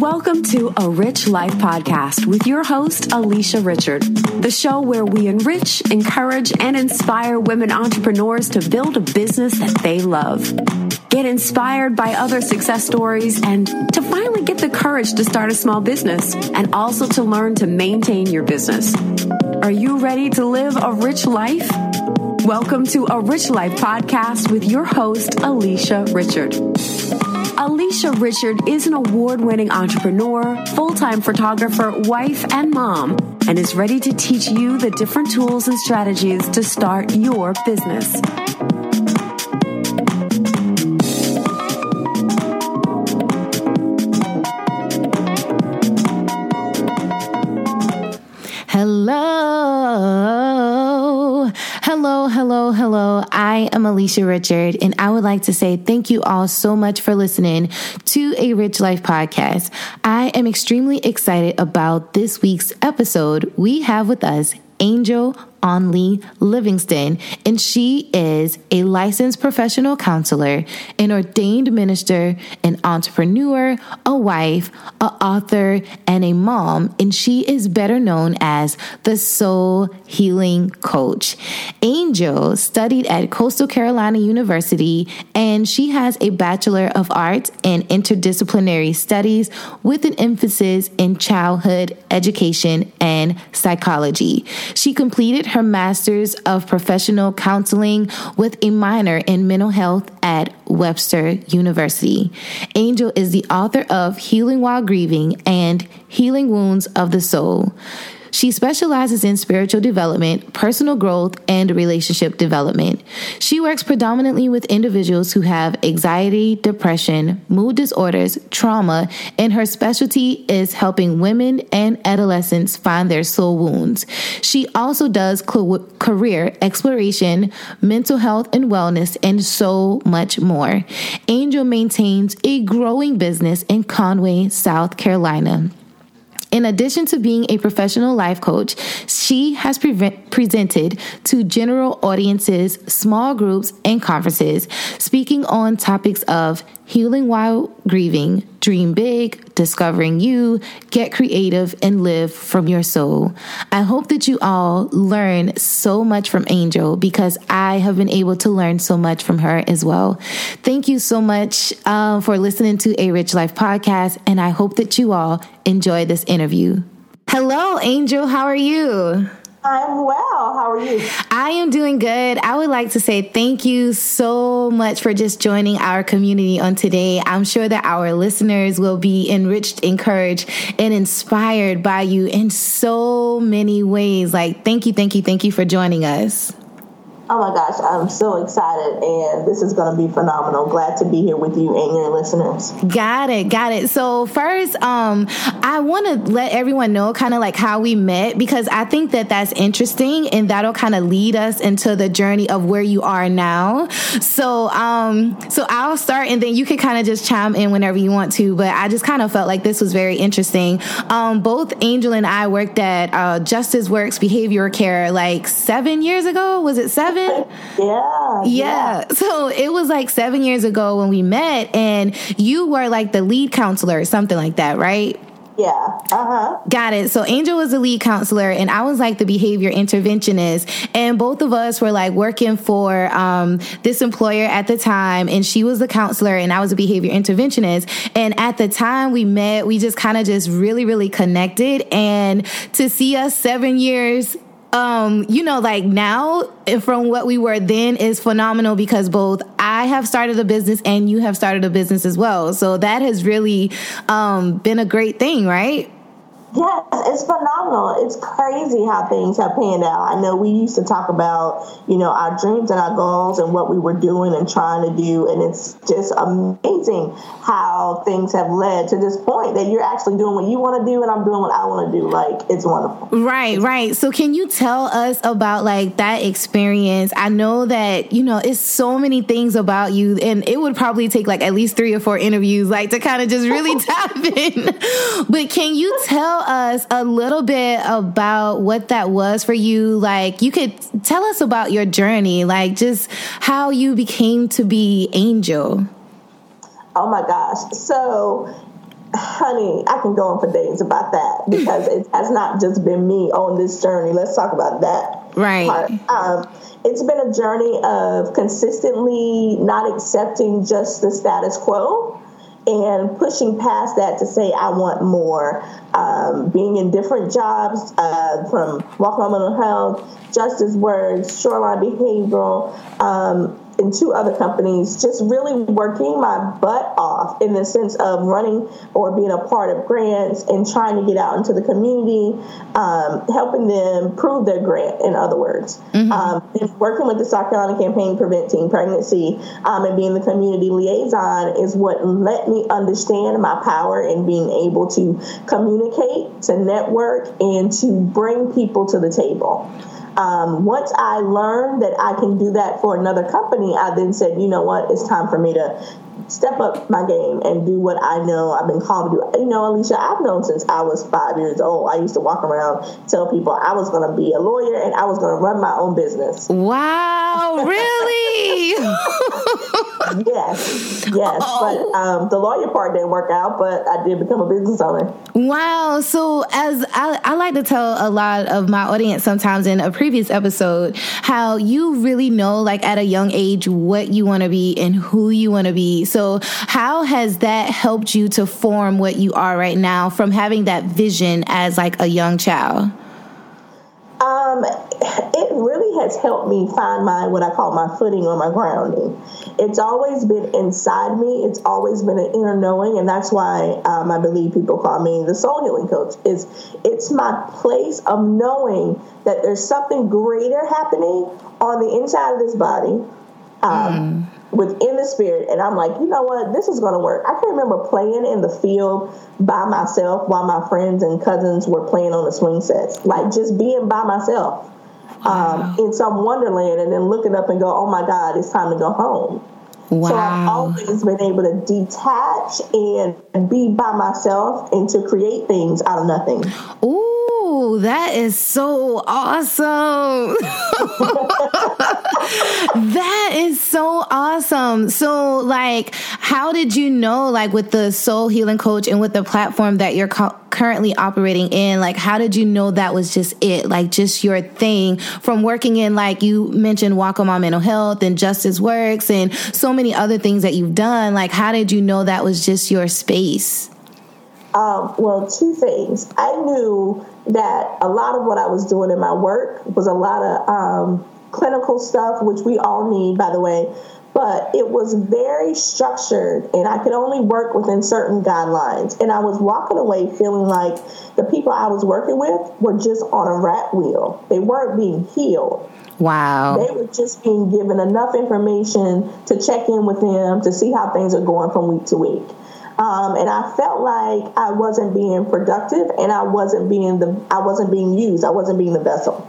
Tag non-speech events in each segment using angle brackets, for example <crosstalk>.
Welcome to A Rich Life podcast with your host, Alisha Richard, the show where we enrich, encourage, and inspire women entrepreneurs to build a business that they love. Get inspired by other success stories and to finally get the courage to start a small business and also to learn to maintain your business. Are you ready to live a rich life? Welcome to A Rich Life podcast with your host, Alisha Richard. Alisha Richard is an award winning entrepreneur, full time photographer, wife, and mom, and is ready to teach you the different tools and strategies to start your business. Hello, hello. I am Alisha Richard, and I would like to say thank you all so much for listening to a Rich Life podcast. I am extremely excited about this week's episode. We have with us Angel Onley Livingston, and she is a licensed professional counselor, an ordained minister, an entrepreneur, a wife, a author, and a mom, and she is better known as the Soul Healing Coach. Angel studied at Coastal Carolina University, and she has a Bachelor of Arts in Interdisciplinary Studies with an emphasis in childhood education and psychology. She completed her master's of professional counseling with a minor in mental health at Webster University. Angel is the author of Healing While Grieving and Healing Wounds of the Soul. She specializes in spiritual development, personal growth, and relationship development. She works predominantly with individuals who have anxiety, depression, mood disorders, trauma, and her specialty is helping women and adolescents find their soul wounds. She also does career exploration, mental health and wellness, and so much more. Angel maintains a growing business in Conway, South Carolina. In addition to being a professional life coach, she has pre- presented to general audiences, small groups, and conferences, speaking on topics of healing while grieving, dream big, discovering you, get creative, and live from your soul. I hope that you all learn so much from Angel because I have been able to learn so much from her as well. Thank you so much uh, for listening to A Rich Life podcast, and I hope that you all enjoy this interview. Hello, Angel. How are you? I'm well. How are you? I am doing good. I would like to say thank you so much for just joining our community on today. I'm sure that our listeners will be enriched, encouraged, and inspired by you in so many ways. Like, thank you, thank you, thank you for joining us. Oh my gosh, I'm so excited, and this is going to be phenomenal. Glad to be here with you and your listeners. Got it, got it. So first, um, I want to let everyone know kind of like how we met because I think that that's interesting, and that'll kind of lead us into the journey of where you are now. So, um, so I'll start, and then you can kind of just chime in whenever you want to. But I just kind of felt like this was very interesting. Um, both Angel and I worked at uh, Justice Works Behavior Care like seven years ago. Was it seven? Yeah, yeah. Yeah. So it was like seven years ago when we met, and you were like the lead counselor or something like that, right? Yeah. Uh huh. Got it. So Angel was the lead counselor, and I was like the behavior interventionist. And both of us were like working for um, this employer at the time, and she was the counselor, and I was a behavior interventionist. And at the time we met, we just kind of just really, really connected. And to see us seven years um, you know, like now from what we were then is phenomenal because both I have started a business and you have started a business as well. So that has really um, been a great thing, right? Yes, it's phenomenal. It's crazy how things have panned out. I know we used to talk about, you know, our dreams and our goals and what we were doing and trying to do, and it's just amazing how things have led to this point that you're actually doing what you want to do and I'm doing what I want to do. Like it's wonderful. Right, right. So can you tell us about like that experience? I know that, you know, it's so many things about you and it would probably take like at least 3 or 4 interviews like to kind of just really <laughs> tap in. but can you tell us a little bit about what that was for you? Like, you could tell us about your journey, like just how you became to be Angel. Oh my gosh. So, honey, I can go on for days about that <laughs> because it has not just been me on this journey. Let's talk about that. Right. Um, it's been a journey of consistently not accepting just the status quo and pushing past that to say I want more. Um, being in different jobs uh, from Waccamaw Mental Health, Justice Works, Shoreline Behavioral, um, in two other companies, just really working my butt off in the sense of running or being a part of grants and trying to get out into the community, um, helping them prove their grant, in other words. Mm-hmm. Um, working with the South Carolina Campaign Preventing Pregnancy um, and being the community liaison is what let me understand my power in being able to communicate, to network, and to bring people to the table. Um, once I learned that I can do that for another company, I then said, you know what, it's time for me to step up my game and do what I know I've been called to do. You know, Alisha, I've known since I was five years old. I used to walk around, tell people I was going to be a lawyer and I was going to run my own business. Wow, <laughs> really? yes, yes. Oh. But um, the lawyer part didn't work out, but I did become a business owner. Wow. So, as I, I like to tell a lot of my audience sometimes in a previous episode, how you really know, like at a young age, what you want to be and who you want to be. So, how has that helped you to form what you are right now from having that vision as like a young child? Um, it really has helped me find my what I call my footing or my grounding. It's always been inside me. It's always been an inner knowing, and that's why um, I believe people call me the soul healing coach. Is it's my place of knowing that there's something greater happening on the inside of this body. Um, mm within the spirit and I'm like, you know what, this is gonna work. I can remember playing in the field by myself while my friends and cousins were playing on the swing sets. Like just being by myself. Um, in some wonderland and then looking up and go, Oh my God, it's time to go home. Wow. So I've always been able to detach and be by myself and to create things out of nothing. Ooh that is so awesome. <laughs> that is so awesome. So, like, how did you know, like, with the soul healing coach and with the platform that you're co- currently operating in, like, how did you know that was just it? Like, just your thing from working in, like, you mentioned Waccamaw Mental Health and Justice Works and so many other things that you've done. Like, how did you know that was just your space? Um, well, two things. I knew that a lot of what I was doing in my work was a lot of um, clinical stuff, which we all need, by the way, but it was very structured and I could only work within certain guidelines. And I was walking away feeling like the people I was working with were just on a rat wheel, they weren't being healed. Wow. They were just being given enough information to check in with them to see how things are going from week to week. Um, and I felt like I wasn't being productive and I wasn't being the I wasn't being used. I wasn't being the vessel.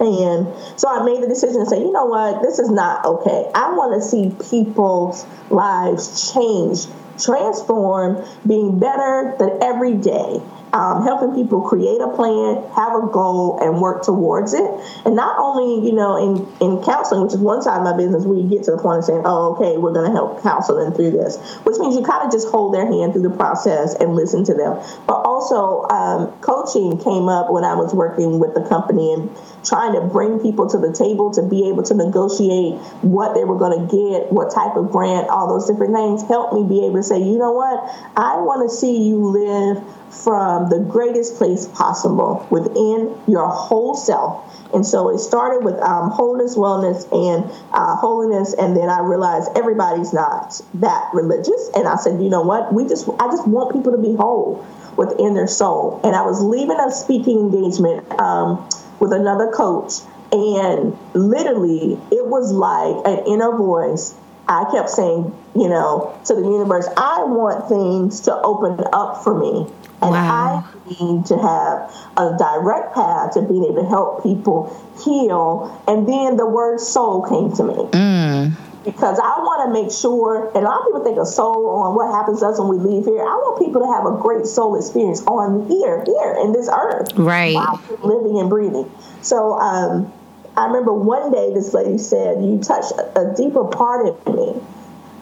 And so I made the decision to say, you know what, this is not okay. I want to see people's lives change, transform, being better than every day um, helping people create a plan, have a goal, and work towards it. And not only, you know, in, in counseling, which is one side of my business, where you get to the point of saying, oh, okay, we're going to help counsel them through this, which means you kind of just hold their hand through the process and listen to them. But also, um, coaching came up when I was working with the company and trying to bring people to the table to be able to negotiate what they were going to get, what type of grant, all those different things, helped me be able to say, you know what, I want to see you live from the greatest place possible within your whole self. And so it started with um, wholeness, wellness, and uh, holiness. And then I realized everybody's not that religious. And I said, you know what? We just, I just want people to be whole within their soul. And I was leaving a speaking engagement um, with another coach. And literally, it was like an inner voice I kept saying, you know, to the universe, I want things to open up for me. And wow. I need to have a direct path to being able to help people heal. And then the word soul came to me. Mm. Because I want to make sure, and a lot of people think of soul on what happens to us when we leave here. I want people to have a great soul experience on here, here in this earth. Right. living and breathing. So um, I remember one day this lady said, You touched a deeper part of me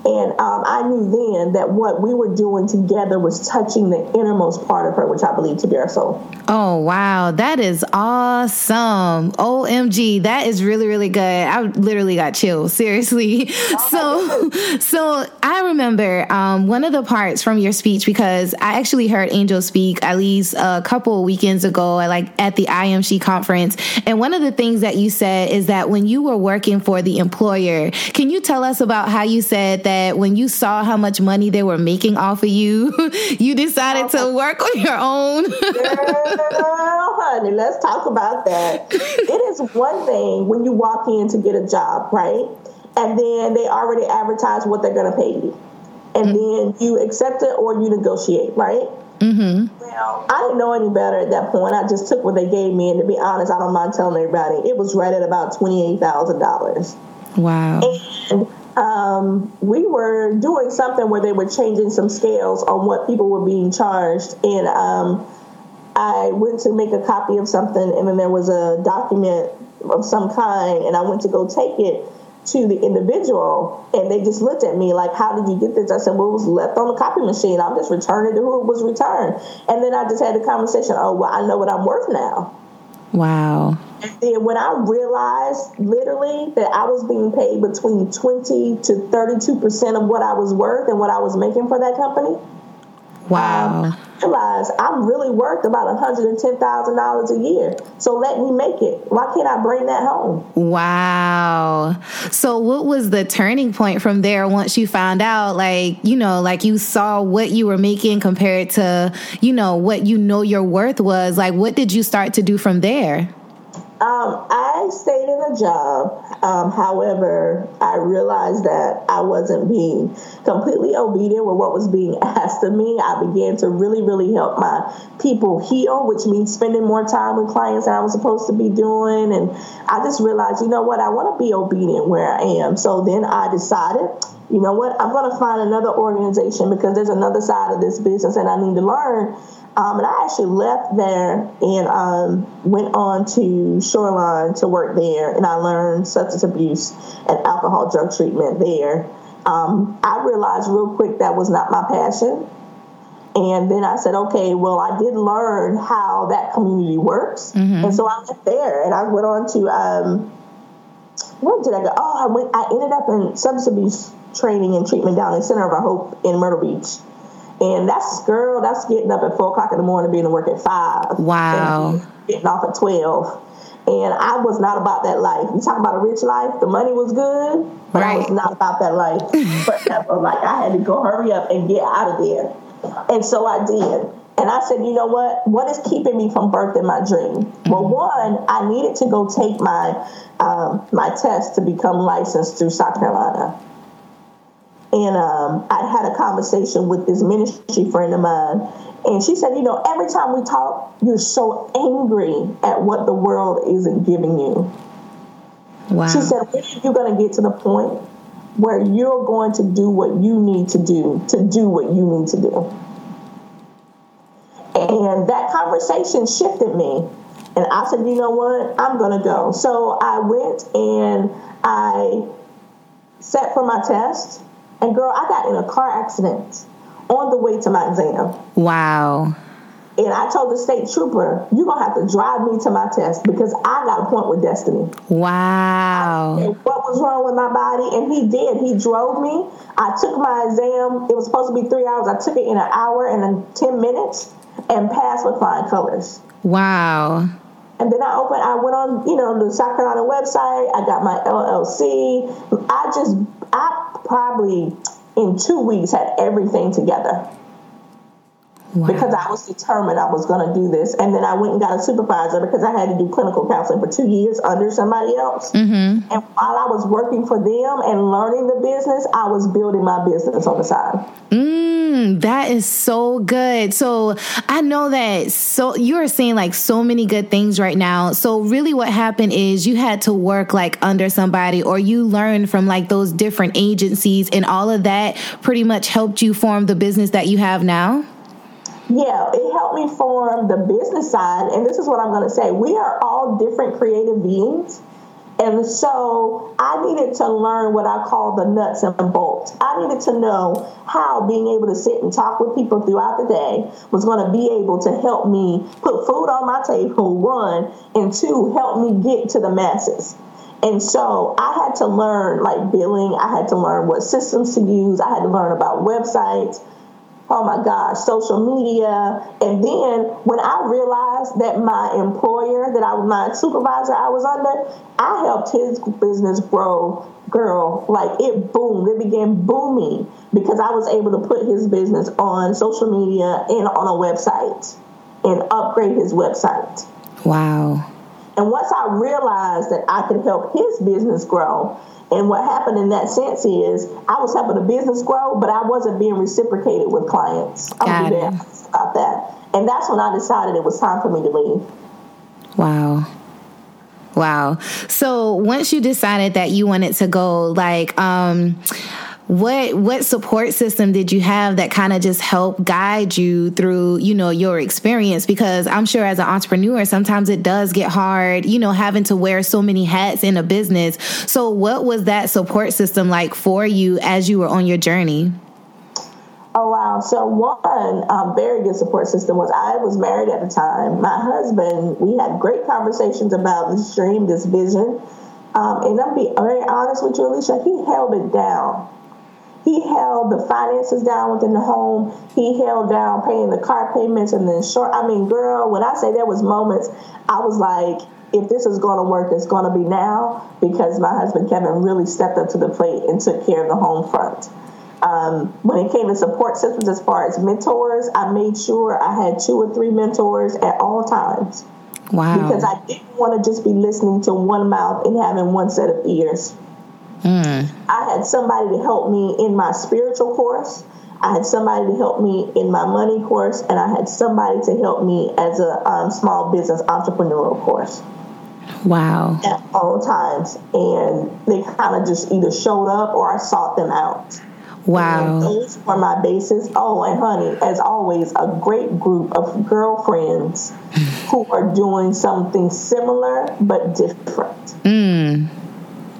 And um, I knew then that what we were doing together was touching the innermost part of her, which I believe to be our soul. Oh, wow. That is awesome. OMG. That is really, really good. I literally got chills, seriously. <laughs> So, so I remember um, one of the parts from your speech because I actually heard Angel speak at least a couple weekends ago, like at the IMC conference. And one of the things that you said is that when you were working for the employer, can you tell us about how you said that? That when you saw how much money they were making off of you, <laughs> you decided to work on your own? Girl, honey, let's talk about that. <laughs> It is one thing when you walk in to get a job, right? And then they already advertise what they're going to pay you. And mm-hmm. then you accept it or you negotiate, right? Mm-hmm. Well, I didn't know any better at that point. I just took what they gave me, and to be honest, I don't mind telling everybody, it was right at about twenty eight thousand dollars. Wow! And um, we were doing something where they were changing some scales on what people were being charged. And um, I went to make a copy of something, and then there was a document of some kind, and I went to go take it to the individual, and they just looked at me like, "How did you get this?" I said, "Well, it was left on the copy machine. I'm just returning to who it was returned." And then I just had a conversation. Oh, well, I know what I'm worth now. Wow. And then when I realized literally that I was being paid between 20 to 32% of what I was worth and what I was making for that company. Wow. Um, I realized I'm really worth about $110,000 a year. So let me make it. Why can't I bring that home? Wow. So what was the turning point from there once you found out like, you know, like you saw what you were making compared to, you know, what you know your worth was? Like what did you start to do from there? Um, I stayed in a job. Um, however, I realized that I wasn't being completely obedient with what was being <laughs> asked of me. I began to really, really help my people heal, which means spending more time with clients than I was supposed to be doing. And I just realized, you know what, I want to be obedient where I am. So then I decided, you know what, I'm going to find another organization because there's another side of this business and I need to learn um, and I actually left there and um, went on to Shoreline to work there, and I learned substance abuse and alcohol drug treatment there. Um, I realized real quick that was not my passion. And then I said, okay, well, I did learn how that community works. Mm-hmm. And so I left there and I went on to, um, where did I go? Oh, I went, I ended up in substance abuse training and treatment down in Center of Our Hope in Myrtle Beach. And that's girl, that's getting up at four o'clock in the morning, being to work at five. Wow. Getting off at twelve. And I was not about that life. You talk about a rich life, the money was good, but right. I was not about that life <laughs> forever. like I had to go hurry up and get out of there. And so I did. And I said, you know what? What is keeping me from birthing my dream? Mm-hmm. Well, one, I needed to go take my um, my test to become licensed through South Carolina. And um, I had a conversation with this ministry friend of mine, and she said, You know, every time we talk, you're so angry at what the world isn't giving you. Wow. She said, When are you going to get to the point where you're going to do what you need to do to do what you need to do? And that conversation shifted me. And I said, You know what? I'm going to go. So I went and I sat for my test and girl, I got in a car accident on the way to my exam. Wow. And I told the state trooper, you're going to have to drive me to my test because I got a point with destiny. Wow. And what was wrong with my body? And he did. He drove me. I took my exam. It was supposed to be three hours. I took it in an hour and then 10 minutes and passed with flying colors. Wow. And then I opened, I went on, you know, the South Carolina website. I got my LLC. I just, I probably in two weeks had everything together. Wow. Because I was determined I was going to do this. And then I went and got a supervisor because I had to do clinical counseling for two years under somebody else. Mm-hmm. And while I was working for them and learning the business, I was building my business on the side. Mm, that is so good. So I know that so you are seeing like so many good things right now. So really what happened is you had to work like under somebody or you learned from like those different agencies and all of that pretty much helped you form the business that you have now? Yeah, it helped me form the business side. And this is what I'm going to say we are all different creative beings. And so I needed to learn what I call the nuts and bolts. I needed to know how being able to sit and talk with people throughout the day was going to be able to help me put food on my table, one, and two, help me get to the masses. And so I had to learn like billing, I had to learn what systems to use, I had to learn about websites oh my gosh, social media. And then when I realized that my employer, that I was my supervisor I was under, I helped his business grow, girl, like it boomed. It began booming because I was able to put his business on social media and on a website and upgrade his website. Wow. And once I realized that I could help his business grow, and what happened in that sense is I was helping the business grow, but I wasn't being reciprocated with clients. I'm Got about that. And that's when I decided it was time for me to leave. Wow. Wow. So once you decided that you wanted to go, like, um, what what support system did you have that kind of just helped guide you through you know your experience because i'm sure as an entrepreneur sometimes it does get hard you know having to wear so many hats in a business so what was that support system like for you as you were on your journey Oh wow! So one um, very good support system was I was married at the time. My husband, we had great conversations about this dream, this vision, um, and I'll be very honest with you, Alisha. He held it down he held the finances down within the home. He held down paying the car payments and then short. I mean, girl, when I say there was moments, I was like, if this is going to work, it's going to be now because my husband Kevin really stepped up to the plate and took care of the home front. Um, when it came to support systems as far as mentors, I made sure I had two or three mentors at all times. Wow. Because I didn't want to just be listening to one mouth and having one set of ears. Mm. I had somebody to help me in my spiritual course. I had somebody to help me in my money course, and I had somebody to help me as a um, small business entrepreneurial course. Wow. At all times. And they kind of just either showed up or I sought them out. Wow. And those were my basis. Oh, and honey, as always, a great group of girlfriends <laughs> who are doing something similar but different. Mm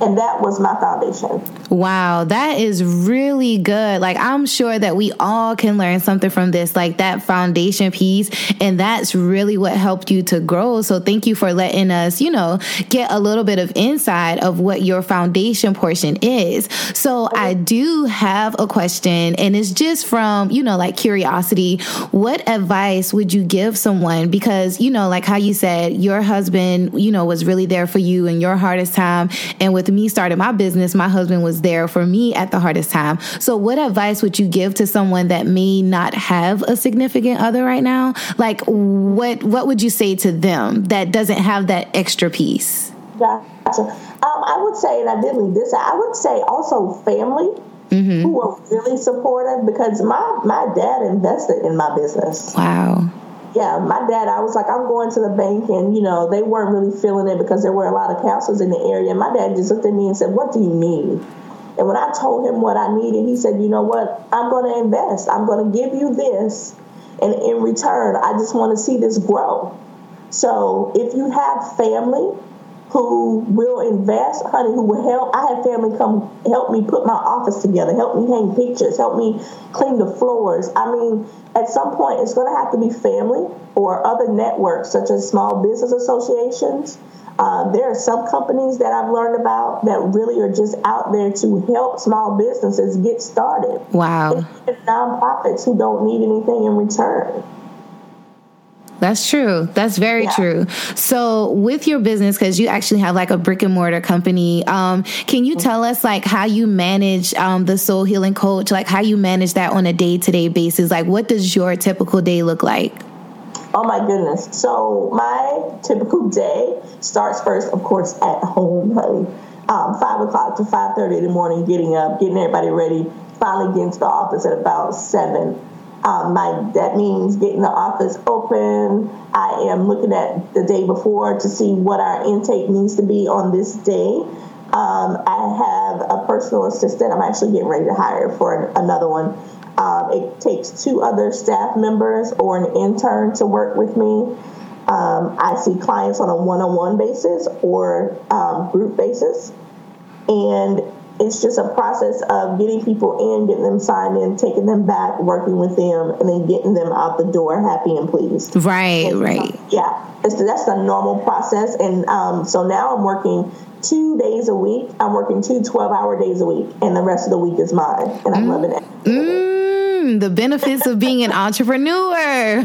and that was my foundation. Wow, that is really good. Like, I'm sure that we all can learn something from this, like that foundation piece. And that's really what helped you to grow. So, thank you for letting us, you know, get a little bit of insight of what your foundation portion is. So, I mm-hmm. do have a question, and it's just from, you know, like curiosity. What advice would you give someone? Because, you know, like how you said, your husband, you know, was really there for you in your hardest time. And with me starting my business, my husband was there for me at the hardest time. So, what advice would you give to someone that may not have a significant other right now? Like, what what would you say to them that doesn't have that extra piece? Gotcha. Um, I would say, and I did leave this. Out, I would say also family. Mm-hmm. Who were really supportive because my my dad invested in my business. Wow yeah, my dad, I was like, I'm going to the bank, and you know, they weren't really feeling it because there were a lot of counselors in the area. And my dad just looked at me and said, What do you need? And when I told him what I needed, he said, You know what? I'm going to invest. I'm going to give you this. And in return, I just want to see this grow. So if you have family who will invest, honey, who will help. I had family come help me put my office together, help me hang pictures, help me clean the floors. I mean, at some point, it's going to have to be family or other networks, such as small business associations. Uh, there are some companies that I've learned about that really are just out there to help small businesses get started. Wow. And nonprofits who don't need anything in return. That's true. That's very yeah. true. So, with your business, because you actually have like a brick and mortar company, um, can you tell us like how you manage um, the soul healing coach, like how you manage that on a day to day basis? Like, what does your typical day look like? Oh my goodness! So my typical day starts first, of course, at home, honey. Um, five o'clock to five thirty in the morning, getting up, getting everybody ready. Finally, getting to the office at about seven um, my that means getting the office open. I am looking at the day before to see what our intake needs to be on this day. Um, I have a personal assistant. I'm actually getting ready to hire for another one. Um, it takes two other staff members or an intern to work with me. Um, I see clients on a one-on-one basis or um, group basis, and it's just a process of getting people in, getting them signed in, taking them back, working with them, and then getting them out the door happy and pleased. Right, and, right. Yeah, that's the normal process. And um, so now I'm working two days a week. I'm working two 12 hour days a week, and the rest of the week is mine. And I'm mm. loving it. Mm, the benefits of being an entrepreneur. <laughs>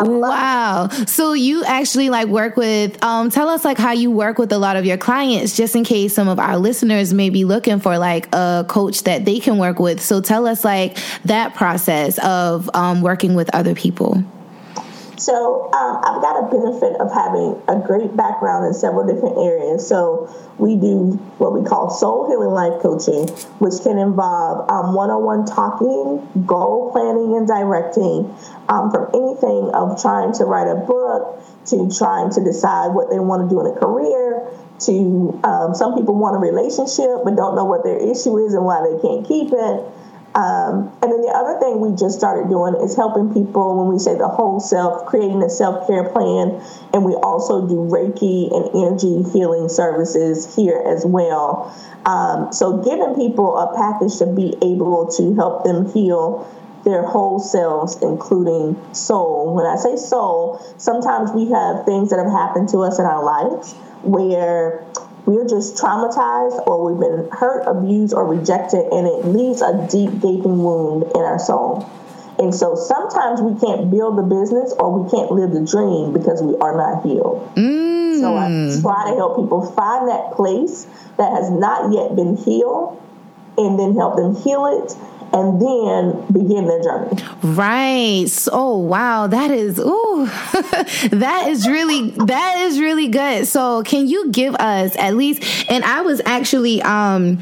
wow. So you actually like work with um tell us like how you work with a lot of your clients just in case some of our listeners may be looking for like a coach that they can work with. So tell us like that process of um working with other people. So um, I've got a benefit of having a great background in several different areas. So we do what we call soul healing life coaching, which can involve um, one-on-one talking, goal planning, and directing. Um, from anything of trying to write a book to trying to decide what they want to do in a career to um, some people want a relationship but don't know what their issue is and why they can't keep it um, and then the other thing we just started doing is helping people when we say the whole self, creating a self care plan. And we also do Reiki and energy healing services here as well. Um, so giving people a package to be able to help them heal their whole selves, including soul. When I say soul, sometimes we have things that have happened to us in our lives where we're just traumatized or we've been hurt, abused, or rejected, and it leaves a deep, gaping wound in our soul. And so sometimes we can't build the business or we can't live the dream because we are not healed. Mm. So I try to help people find that place that has not yet been healed and then help them heal it and then begin their journey. Right. Oh wow, that is ooh, <laughs> that is really that is really good. So can you give us at least? And I was actually um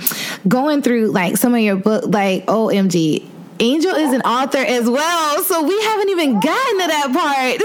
going through like some of your book, like OMG Angel is an author as well, so we haven't even gotten to that part.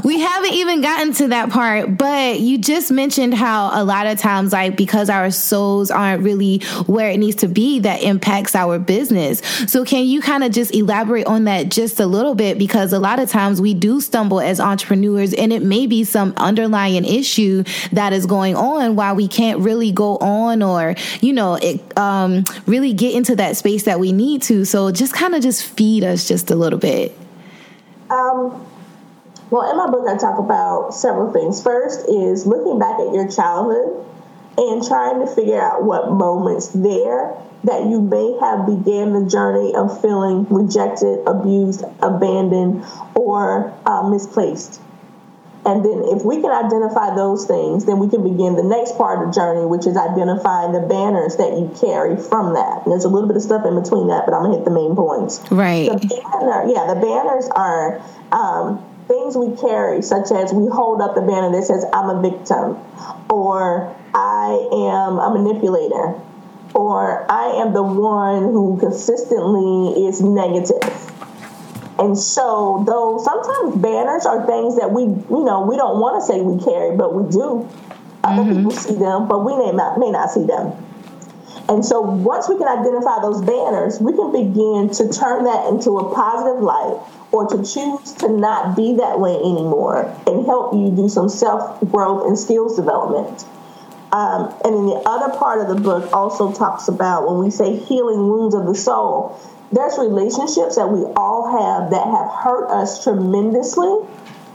<laughs> we haven't even gotten to that part, but you just mentioned how a lot of times, like, because our souls aren't really where it needs to be, that impacts our business. So, can you kind of just elaborate on that just a little bit? Because a lot of times we do stumble as entrepreneurs, and it may be some underlying issue that is going on while we can't really go on or, you know, it, um, really get into that space that we we need to. So just kind of just feed us just a little bit. Um, well, in my book, I talk about several things. First is looking back at your childhood and trying to figure out what moments there that you may have began the journey of feeling rejected, abused, abandoned, or uh, misplaced. And then if we can identify those things, then we can begin the next part of the journey, which is identifying the banners that you carry from that. And there's a little bit of stuff in between that, but I'm gonna hit the main points. Right. The banner, yeah, the banners are um, things we carry, such as we hold up the banner that says "I'm a victim," or "I am a manipulator," or "I am the one who consistently is negative." And so, though sometimes banners are things that we, you know, we don't want to say we carry, but we do. Other mm-hmm. people see them, but we may not, may not see them. And so, once we can identify those banners, we can begin to turn that into a positive light or to choose to not be that way anymore and help you do some self growth and skills development. Um, and then the other part of the book also talks about when we say healing wounds of the soul, there's relationships that we all have that have hurt us tremendously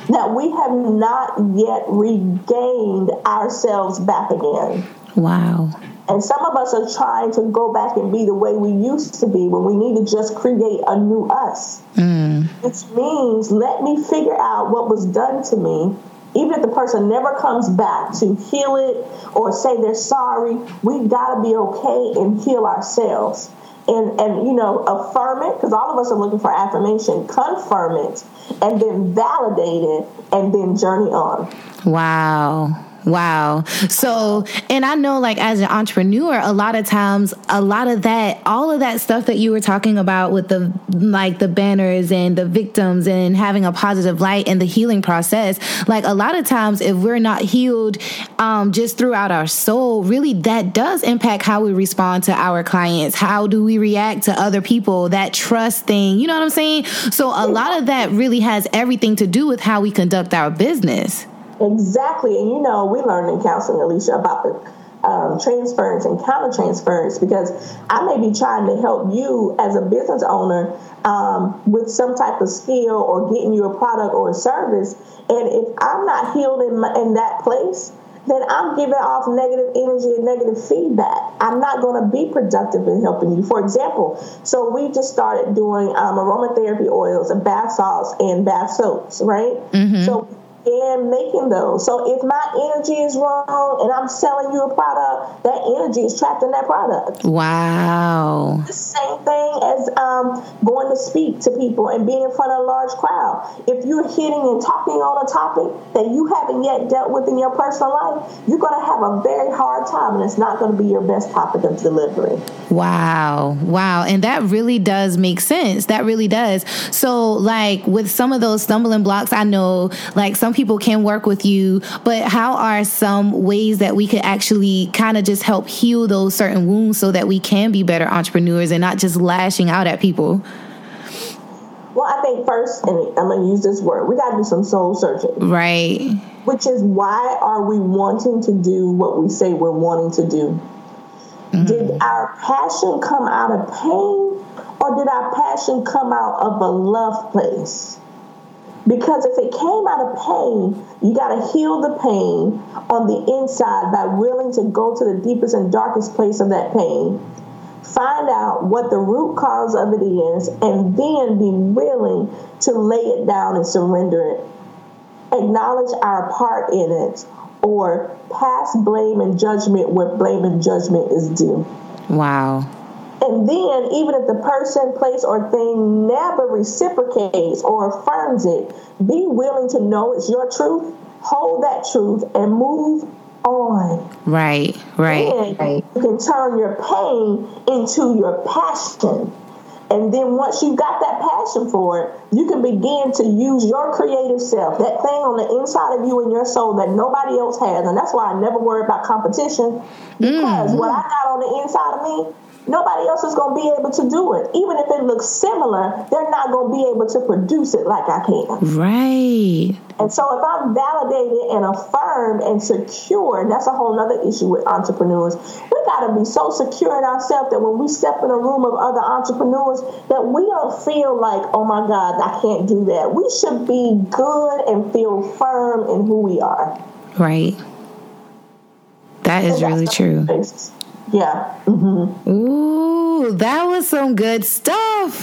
that we have not yet regained ourselves back again. Wow. And some of us are trying to go back and be the way we used to be when we need to just create a new us. Mm. Which means let me figure out what was done to me. Even if the person never comes back to heal it or say they're sorry, we've got to be okay and heal ourselves and and you know affirm it because all of us are looking for affirmation confirm it and then validate it and then journey on. Wow Wow. So, and I know like as an entrepreneur, a lot of times, a lot of that, all of that stuff that you were talking about with the like the banners and the victims and having a positive light and the healing process, like a lot of times if we're not healed um, just throughout our soul, really that does impact how we respond to our clients. How do we react to other people? That trust thing, you know what I'm saying? So a lot of that really has everything to do with how we conduct our business. Exactly. And you know, we learned in counseling, Alisha, about the um, transference and counter transference because I may be trying to help you as a business owner um, with some type of skill or getting you a product or a service. And if I'm not healed in, my, in that place, then I'm giving off negative energy and negative feedback. I'm not going to be productive in helping you. For example, so we just started doing um, aromatherapy oils and bath salts and bath soaps, right? Mm-hmm. So and making those. So if my energy is wrong and I'm selling you a product, that energy is trapped in that product. Wow. The same thing as um, going to speak to people and being in front of a large crowd. If you're hitting and talking on a topic that you haven't yet dealt with in your personal life, you're going to have a very hard time and it's not going to be your best topic of delivery. Wow. Wow. And that really does make sense. That really does. So, like with some of those stumbling blocks, I know like some some people can work with you, but how are some ways that we could actually kind of just help heal those certain wounds so that we can be better entrepreneurs and not just lashing out at people? Well, I think first, and I'm going to use this word, we got to do some soul searching. Right. Which is why are we wanting to do what we say we're wanting to do? Mm-hmm. Did our passion come out of pain or did our passion come out of a love place? Because if it came out of pain, you got to heal the pain on the inside by willing to go to the deepest and darkest place of that pain. Find out what the root cause of it is, and then be willing to lay it down and surrender it. Acknowledge our part in it, or pass blame and judgment where blame and judgment is due. Wow. And then, even if the person, place, or thing never reciprocates or affirms it, be willing to know it's your truth, hold that truth, and move on. Right, right. Then right. you can turn your pain into your passion. And then once you've got that passion for it, you can begin to use your creative self, that thing on the inside of you and your soul that nobody else has. And that's why I never worry about competition because mm. what I got on the inside of me, nobody else is going to be able to do it. Even if it looks similar, they're not going to be able to produce it like I can. Right. And so if I'm validated and affirmed and secure, and that's a whole other issue with entrepreneurs, we got to be so secure in ourselves that when we step in a room of other entrepreneurs, that we don't feel like, oh my God, I can't do that. We should be good and feel firm in who we are. Right. That is really true. Basis. Yeah. Mm-hmm. Ooh, that was some good stuff. <laughs>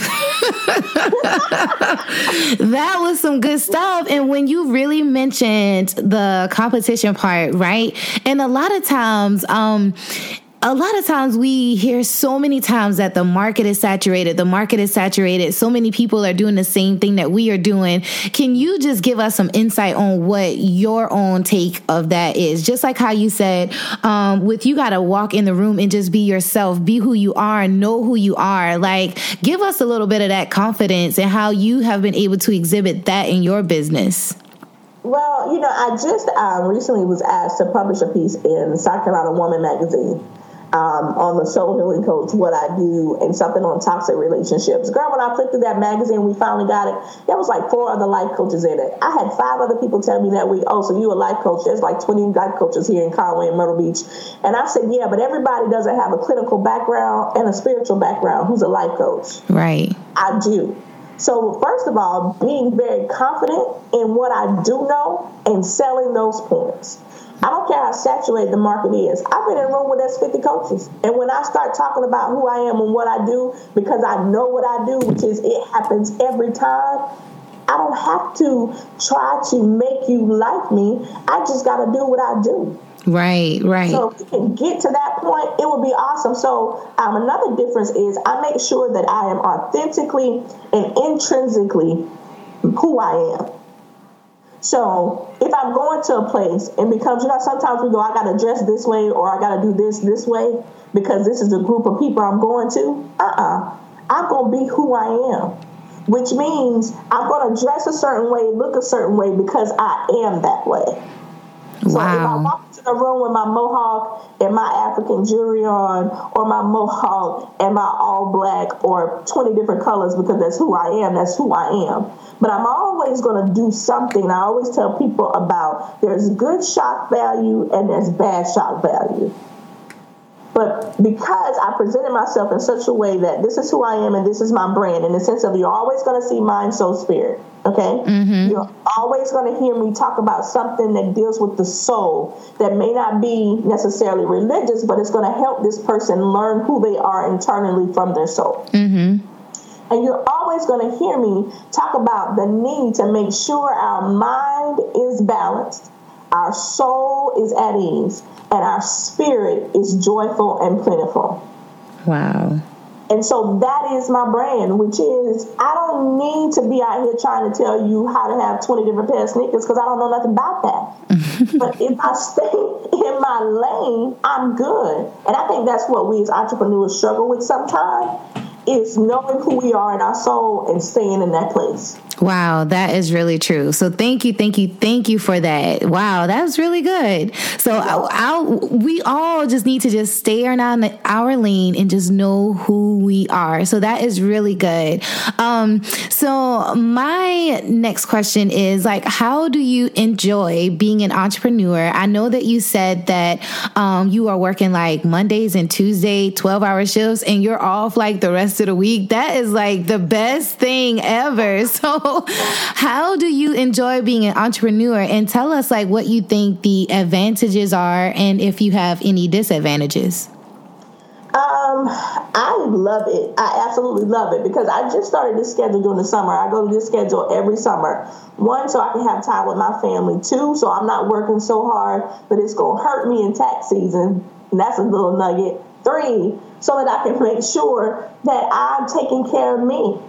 that was some good stuff. And when you really mentioned the competition part, right? And a lot of times, um, a lot of times we hear so many times that the market is saturated, the market is saturated. So many people are doing the same thing that we are doing. Can you just give us some insight on what your own take of that is? Just like how you said, um, with you got to walk in the room and just be yourself, be who you are, know who you are. Like, give us a little bit of that confidence and how you have been able to exhibit that in your business. Well, you know, I just um, recently was asked to publish a piece in South Carolina Woman magazine um, on the soul healing coach, what I do, and something on toxic relationships. Girl, when I flipped through that magazine, we finally got it. There was like four other life coaches in it. I had five other people tell me that week, oh, so you a life coach? There's like 20 life coaches here in Conway and Myrtle Beach. And I said, yeah, but everybody doesn't have a clinical background and a spiritual background. Who's a life coach? Right. I do. So, first of all, being very confident in what I do know and selling those points. I don't care how saturated the market is. I've been in a room with there's 50 coaches. And when I start talking about who I am and what I do, because I know what I do, which is it happens every time, I don't have to try to make you like me. I just got to do what I do. Right, right. So if we can get to that point, it would be awesome. So um, another difference is I make sure that I am authentically and intrinsically who I am. So if I'm going to a place and becomes, you know, sometimes we go, I got to dress this way or I got to do this this way because this is a group of people I'm going to. Uh uh-uh. uh. i am going to be who I am, which means I'm going to dress a certain way, look a certain way because I am that way. So wow. if I walk into the room with my mohawk and my African jewelry on, or my mohawk and my all black, or 20 different colors because that's who I am, that's who I am. But I'm always going to do something. I always tell people about there's good shock value and there's bad shock value. But because I presented myself in such a way that this is who I am and this is my brand, in the sense of you're always going to see mind, soul, spirit. Okay? Mm-hmm. You're always going to hear me talk about something that deals with the soul that may not be necessarily religious, but it's going to help this person learn who they are internally from their soul. Mm-hmm. And you're always going to hear me talk about the need to make sure our mind is balanced, our soul is at ease, and our spirit is joyful and plentiful. Wow. And so that is my brand, which is I don't need to be out here trying to tell you how to have 20 different pairs of sneakers because I don't know nothing about that. <laughs> but if I stay in my lane, I'm good. And I think that's what we as entrepreneurs struggle with sometimes is knowing who we are in our soul and staying in that place. Wow, that is really true. So thank you, thank you, thank you for that. Wow, that's really good. So I'll, I'll, we all just need to just stay on our lane and just know who we are. So that is really good. Um, so my next question is like, how do you enjoy being an entrepreneur? I know that you said that um, you are working like Mondays and Tuesday, 12 hour shifts, and you're off like the rest of the week. That is like the best thing ever. <laughs> So how do you enjoy being an entrepreneur? And tell us like what you think the advantages are and if you have any disadvantages. Um, I love it. I absolutely love it because I just started this schedule during the summer. I go to this schedule every summer. One, so I can have time with my family. Two, so I'm not working so hard, but it's gonna hurt me in tax season. And that's a little nugget. Three, so that I can make sure that I'm taking care of me.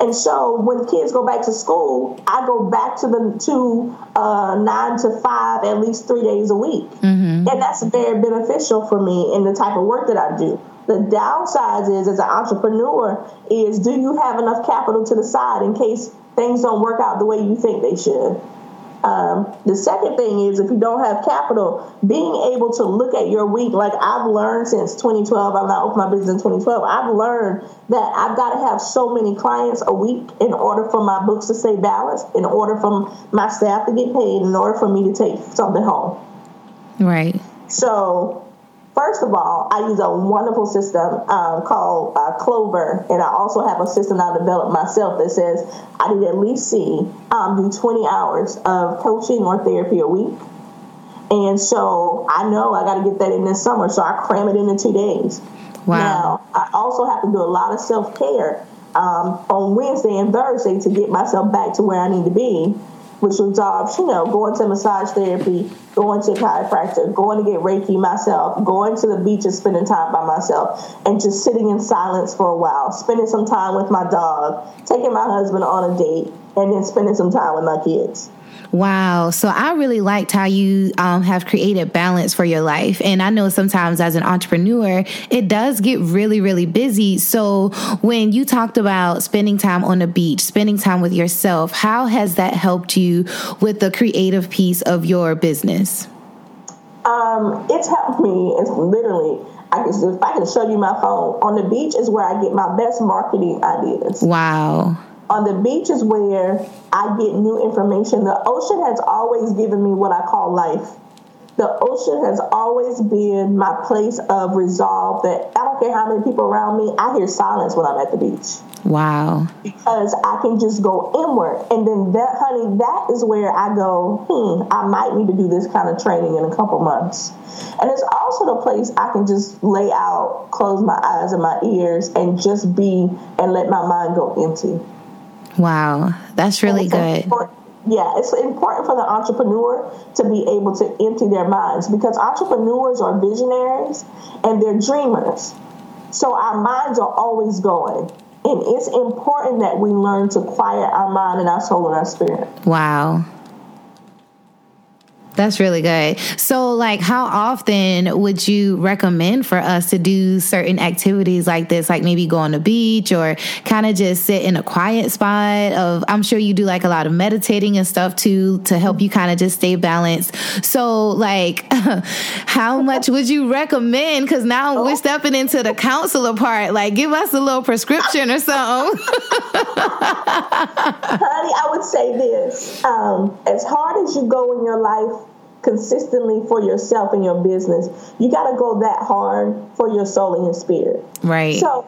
And so when kids go back to school, I go back to the to uh, nine to five at least three days a week, mm-hmm. and that's very beneficial for me in the type of work that I do. The downside is, as an entrepreneur, is do you have enough capital to the side in case things don't work out the way you think they should? Um, the second thing is if you don't have capital, being able to look at your week, like I've learned since 2012, I've not opened my business in 2012, I've learned that I've got to have so many clients a week in order for my books to stay balanced, in order for my staff to get paid, in order for me to take something home. Right. So First of all, I use a wonderful system um, called uh, Clover, and I also have a system I developed myself that says I need at least see um, do 20 hours of coaching or therapy a week. And so I know I got to get that in this summer, so I cram it into two days. Wow. Now, I also have to do a lot of self care um, on Wednesday and Thursday to get myself back to where I need to be which involves, you know, going to massage therapy, going to chiropractor, going to get Reiki myself, going to the beach and spending time by myself, and just sitting in silence for a while, spending some time with my dog, taking my husband on a date, and then spending some time with my kids. Wow. So I really liked how you um, have created balance for your life. And I know sometimes as an entrepreneur, it does get really, really busy. So when you talked about spending time on the beach, spending time with yourself, how has that helped you with the creative piece of your business? Um, it's helped me. It's literally I can if I can show you my phone on the beach is where I get my best marketing ideas. Wow on the beach is where I get new information. The ocean has always given me what I call life. The ocean has always been my place of resolve that I don't care how many people around me, I hear silence when I'm at the beach. Wow. Because I can just go inward. And then that, honey, that is where I go, hmm, I might need to do this kind of training in a couple months. And it's also the place I can just lay out, close my eyes and my ears, and just be and let my mind go empty. Wow, that's really good. Yeah, it's important for the entrepreneur to be able to empty their minds because entrepreneurs are visionaries and they're dreamers. So our minds are always going. And it's important that we learn to quiet our mind and our soul and our spirit. Wow. That's really good. So, like, how often would you recommend for us to do certain activities like this? Like, maybe go on the beach or kind of just sit in a quiet spot. Of, I'm sure you do like a lot of meditating and stuff too to help you kind of just stay balanced. So, like, <laughs> how much would you recommend? Because now we're stepping into the counselor part. Like, give us a little prescription or something. <laughs> Honey, I would say this: um, as hard as you go in your life consistently for yourself and your business, you got to go that hard for your soul and your spirit. Right. So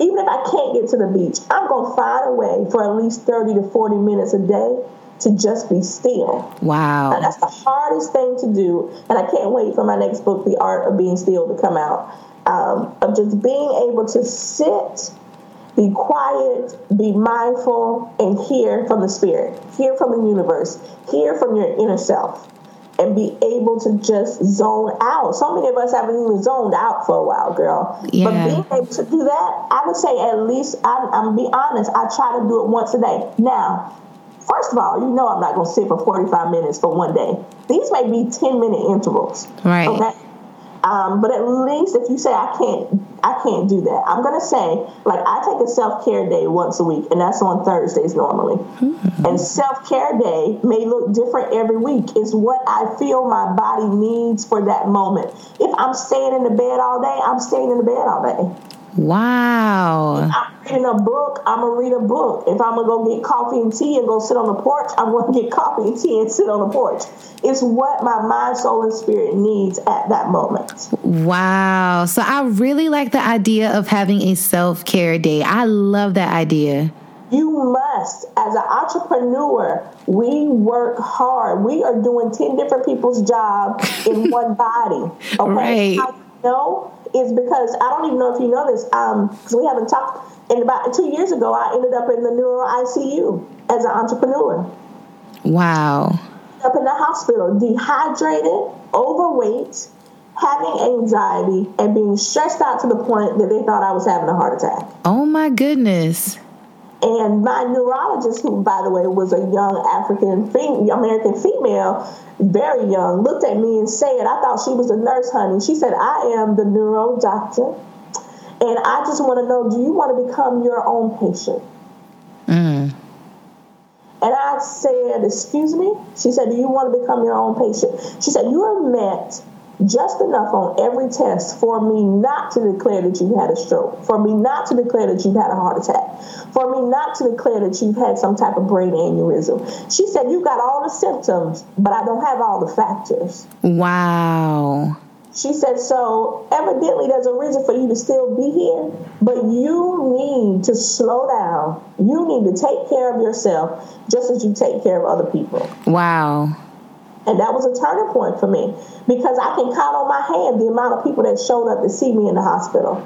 even if I can't get to the beach, I'm going to find a way for at least 30 to 40 minutes a day to just be still. Wow. And that's the hardest thing to do. And I can't wait for my next book, The Art of Being Still, to come out. Um, of just being able to sit, be quiet, be mindful, and hear from the Spirit, hear from the universe, hear from your inner self and be able to just zone out. So many of us haven't even zoned out for a while, girl. Yeah. But being able to do that, I would say at least, I'm, I'm be honest, I try to do it once a day. Now, first of all, you know I'm not going to sit for 45 minutes for one day. These may be 10 minute intervals. Right. Okay. Um, but at least if you say I can't, I can't do that. I'm gonna say like I take a self care day once a week, and that's on Thursdays normally. Mm-hmm. And self care day may look different every week. It's what I feel my body needs for that moment. If I'm staying in the bed all day, I'm staying in the bed all day. Wow. If I'm reading a book, I'm gonna read a book. If I'm gonna go get coffee and tea and go sit on the porch, I'm gonna get coffee and tea and sit on the porch. It's what my mind, soul, and spirit needs at that moment. Wow. So I really like the idea of having a self care day. I love that idea. You must, as an entrepreneur, we work hard. We are doing 10 different people's job in <laughs> one body. Okay. Right. Know is because I don't even know if you know this, because um, we haven't talked. And about two years ago, I ended up in the neuro ICU as an entrepreneur. Wow. Up in the hospital, dehydrated, overweight, having anxiety, and being stressed out to the point that they thought I was having a heart attack. Oh my goodness. And my neurologist, who, by the way, was a young African fem- American female, very young, looked at me and said, I thought she was a nurse, honey. She said, I am the neuro doctor. And I just want to know, do you want to become your own patient? Mm. And I said, Excuse me? She said, Do you want to become your own patient? She said, You are met just enough on every test for me not to declare that you've had a stroke, for me not to declare that you've had a heart attack, for me not to declare that you've had some type of brain aneurysm. She said, You got all the symptoms, but I don't have all the factors. Wow. She said, So evidently there's a reason for you to still be here, but you need to slow down. You need to take care of yourself just as you take care of other people. Wow. And that was a turning point for me because I can count on my hand the amount of people that showed up to see me in the hospital.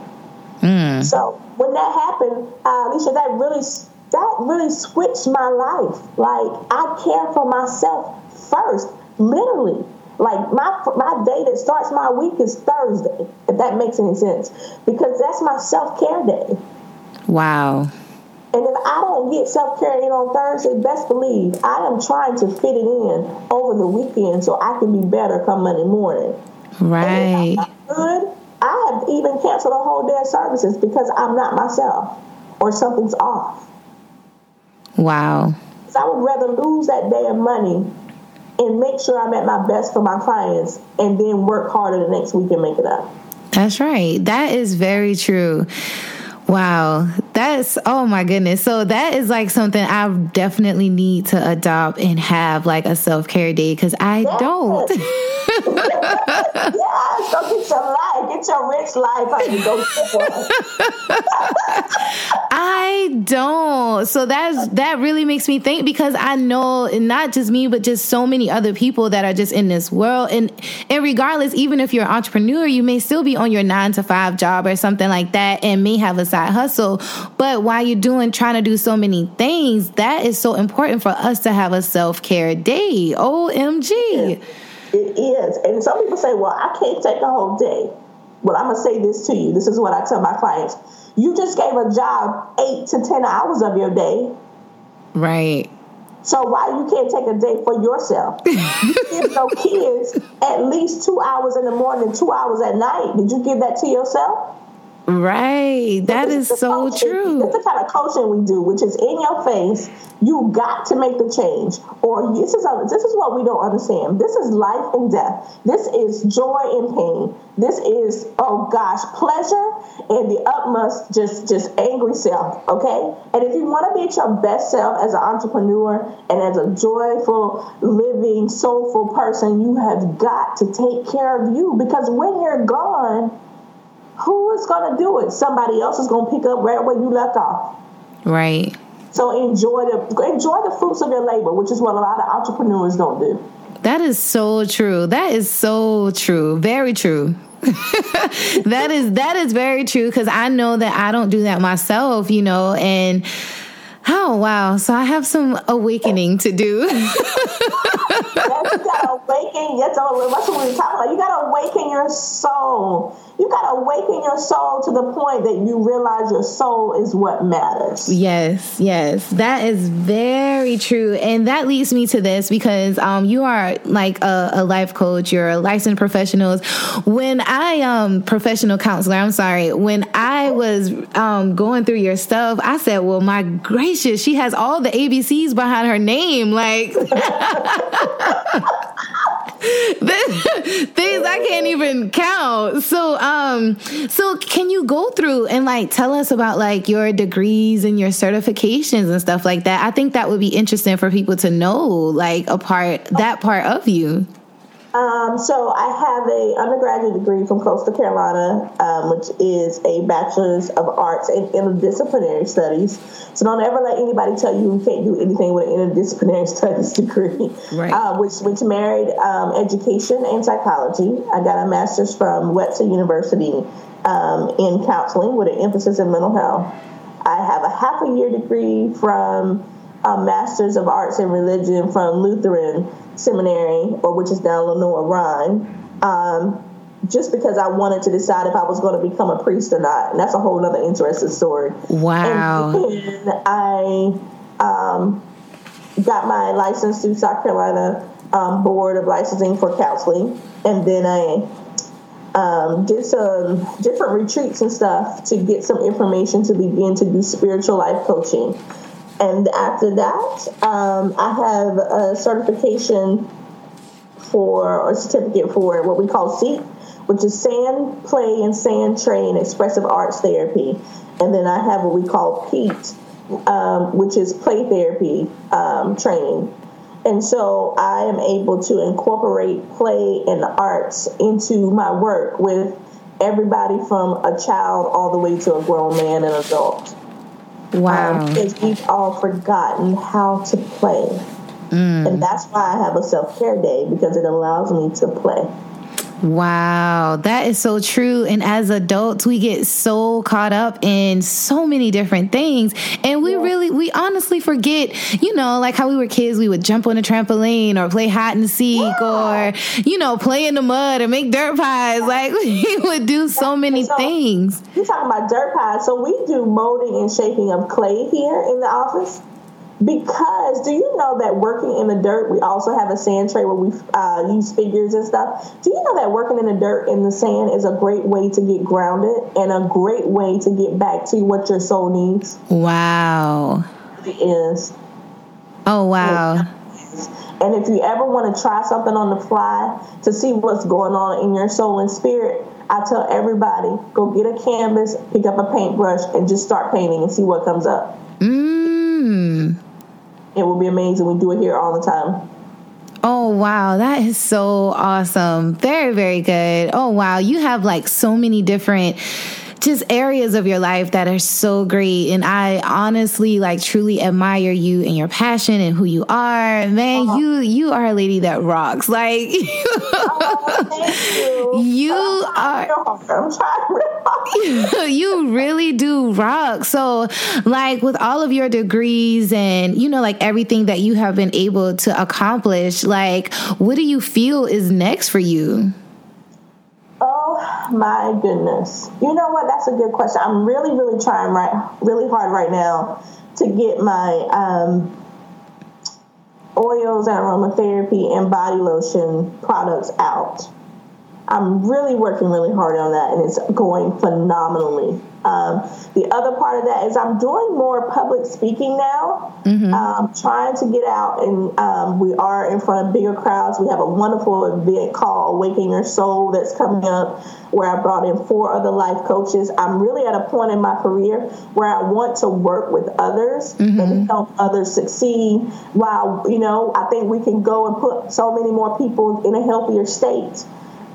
Mm. So when that happened, uh, Alisha, that really that really switched my life. Like I care for myself first, literally. Like my my day that starts my week is Thursday, if that makes any sense, because that's my self care day. Wow. And if I don't get self care in on Thursday, best believe I am trying to fit it in over the weekend so I can be better come Monday morning. Right. good. I have even canceled a whole day of services because I'm not myself or something's off. Wow. So I would rather lose that day of money and make sure I'm at my best for my clients and then work harder the next week and make it up. That's right. That is very true. Wow. That's, oh my goodness. So that is like something I definitely need to adopt and have like a self care day because I yes. don't. <laughs> yes, go get your life, get your rich life. Go I don't. So that's that really makes me think because I know not just me, but just so many other people that are just in this world. And and regardless, even if you're an entrepreneur, you may still be on your nine to five job or something like that and may have a side hustle. But while you're doing trying to do so many things, that is so important for us to have a self care day. OMG. It is. And some people say, well, I can't take a whole day. well, I'm gonna say this to you. This is what I tell my clients. You just gave a job eight to ten hours of your day. Right. So why you can't take a day for yourself? you give your kids at least two hours in the morning, two hours at night. Did you give that to yourself? Right. That is so coaching, true. That's the kind of coaching we do, which is in your face. You got to make the change, or this is a, this is what we don't understand. This is life and death. This is joy and pain. This is oh gosh, pleasure and the utmost just just angry self. Okay, and if you want to be at your best self as an entrepreneur and as a joyful, living, soulful person, you have got to take care of you because when you're gone who is going to do it? Somebody else is going to pick up right where you left off. Right. So enjoy the enjoy the fruits of your labor, which is what a lot of entrepreneurs don't do. That is so true. That is so true. Very true. <laughs> that is that is very true because I know that I don't do that myself, you know, and oh wow, so I have some awakening to do. <laughs> yes, you gotta awaken. That's what we talking about. You gotta awaken your soul you got to awaken your soul to the point that you realize your soul is what matters. Yes, yes, that is very true, and that leads me to this because um, you are like a, a, life coach, you're a licensed professional. When I um professional counselor, I'm sorry, when I was um going through your stuff, I said, "Well, my gracious, she has all the ABCs behind her name, like." <laughs> things I can't even count. So, um, so can you go through and like tell us about like your degrees and your certifications and stuff like that? I think that would be interesting for people to know, like a part that part of you. Um, so I have a undergraduate degree from Coastal Carolina, um, which is a bachelor's of arts in interdisciplinary studies. So don't ever let anybody tell you you can't do anything with an interdisciplinary <laughs> studies degree. Right. Uh, which which married um, education and psychology. I got a master's from Webster University um, in counseling with an emphasis in mental health. I have a half a year degree from a master's of arts in religion from Lutheran seminary, or which is now Lenoir-Rhyne, um, just because I wanted to decide if I was going to become a priest or not. And that's a whole other interesting story. Wow. And I um, got my license through South Carolina um, Board of Licensing for Counseling. And then I um, did some different retreats and stuff to get some information to begin to do spiritual life coaching. And after that, um, I have a certification for, or certificate for what we call SEAT, which is Sand, Play, and Sand Tray Expressive Arts Therapy. And then I have what we call PEAT, um, which is Play Therapy um, Training. And so I am able to incorporate play and arts into my work with everybody from a child all the way to a grown man and adult. Wow. Um, because we've all forgotten how to play. Mm. And that's why I have a self care day because it allows me to play. Wow, that is so true. And as adults, we get so caught up in so many different things. And we yeah. really, we honestly forget, you know, like how we were kids, we would jump on a trampoline or play hide and seek yeah. or, you know, play in the mud or make dirt pies. Like <laughs> we would do so many so, things. You're talking about dirt pies. So we do molding and shaping of clay here in the office. Because do you know that working in the dirt, we also have a sand tray where we uh, use figures and stuff. Do you know that working in the dirt in the sand is a great way to get grounded and a great way to get back to what your soul needs? Wow. It is. Oh, wow. And if you ever want to try something on the fly to see what's going on in your soul and spirit, I tell everybody go get a canvas, pick up a paintbrush, and just start painting and see what comes up. Mm. Hmm. It will be amazing. We do it here all the time. Oh, wow. That is so awesome. Very, very good. Oh, wow. You have like so many different just areas of your life that are so great. And I honestly like truly admire you and your passion and who you are. Man, uh-huh. you you are a lady that rocks. Like <laughs> oh, you. you <laughs> are <laughs> you really do rock. So like with all of your degrees and you know like everything that you have been able to accomplish, like what do you feel is next for you? My goodness. You know what? That's a good question. I'm really, really trying right, really hard right now to get my um, oils and aromatherapy and body lotion products out. I'm really working really hard on that, and it's going phenomenally. Um, the other part of that is I'm doing more public speaking now. Mm-hmm. Um, trying to get out, and um, we are in front of bigger crowds. We have a wonderful event called Awaken Your Soul that's coming up, where I brought in four other life coaches. I'm really at a point in my career where I want to work with others mm-hmm. and help others succeed. While you know, I think we can go and put so many more people in a healthier state.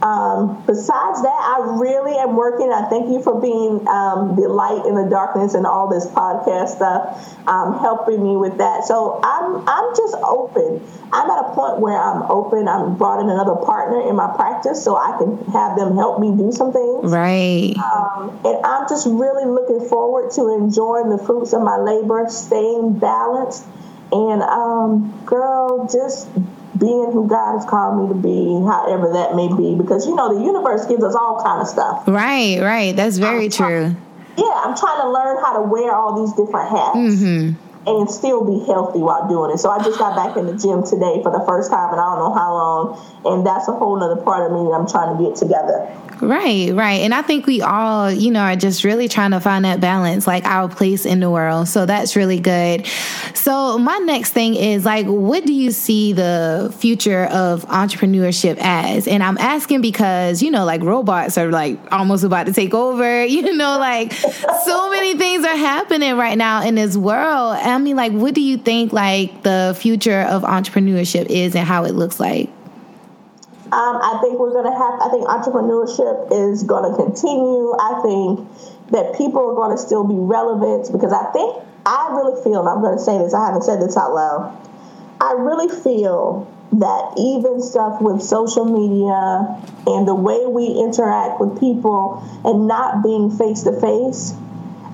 Um, besides that, I really am working. I thank you for being um, the light in the darkness and all this podcast stuff, um, helping me with that. So I'm I'm just open. I'm at a point where I'm open. I'm brought in another partner in my practice, so I can have them help me do some things. Right. Um, and I'm just really looking forward to enjoying the fruits of my labor, staying balanced, and um, girl, just being who God has called me to be, however that may be, because you know the universe gives us all kind of stuff. Right, right. That's very I'm true. yeah, I'm trying to learn how to wear all these different hats. Mm-hmm and still be healthy while doing it. So I just got back in the gym today for the first time and I don't know how long. And that's a whole other part of me that I'm trying to get together. Right, right. And I think we all, you know, are just really trying to find that balance, like our place in the world. So that's really good. So my next thing is like, what do you see the future of entrepreneurship as? And I'm asking because, you know, like robots are like almost about to take over, <laughs> you know, like so many things are happening right now in this world. Mean, like, what do you think like the future of entrepreneurship is and how it looks like? Um, I think we're going to have, I think entrepreneurship is going to continue. I think that people are going to still be relevant because I think, I really feel, and I'm going to say this, I haven't said this out loud. I really feel that even stuff with social media and the way we interact with people and not being face to face,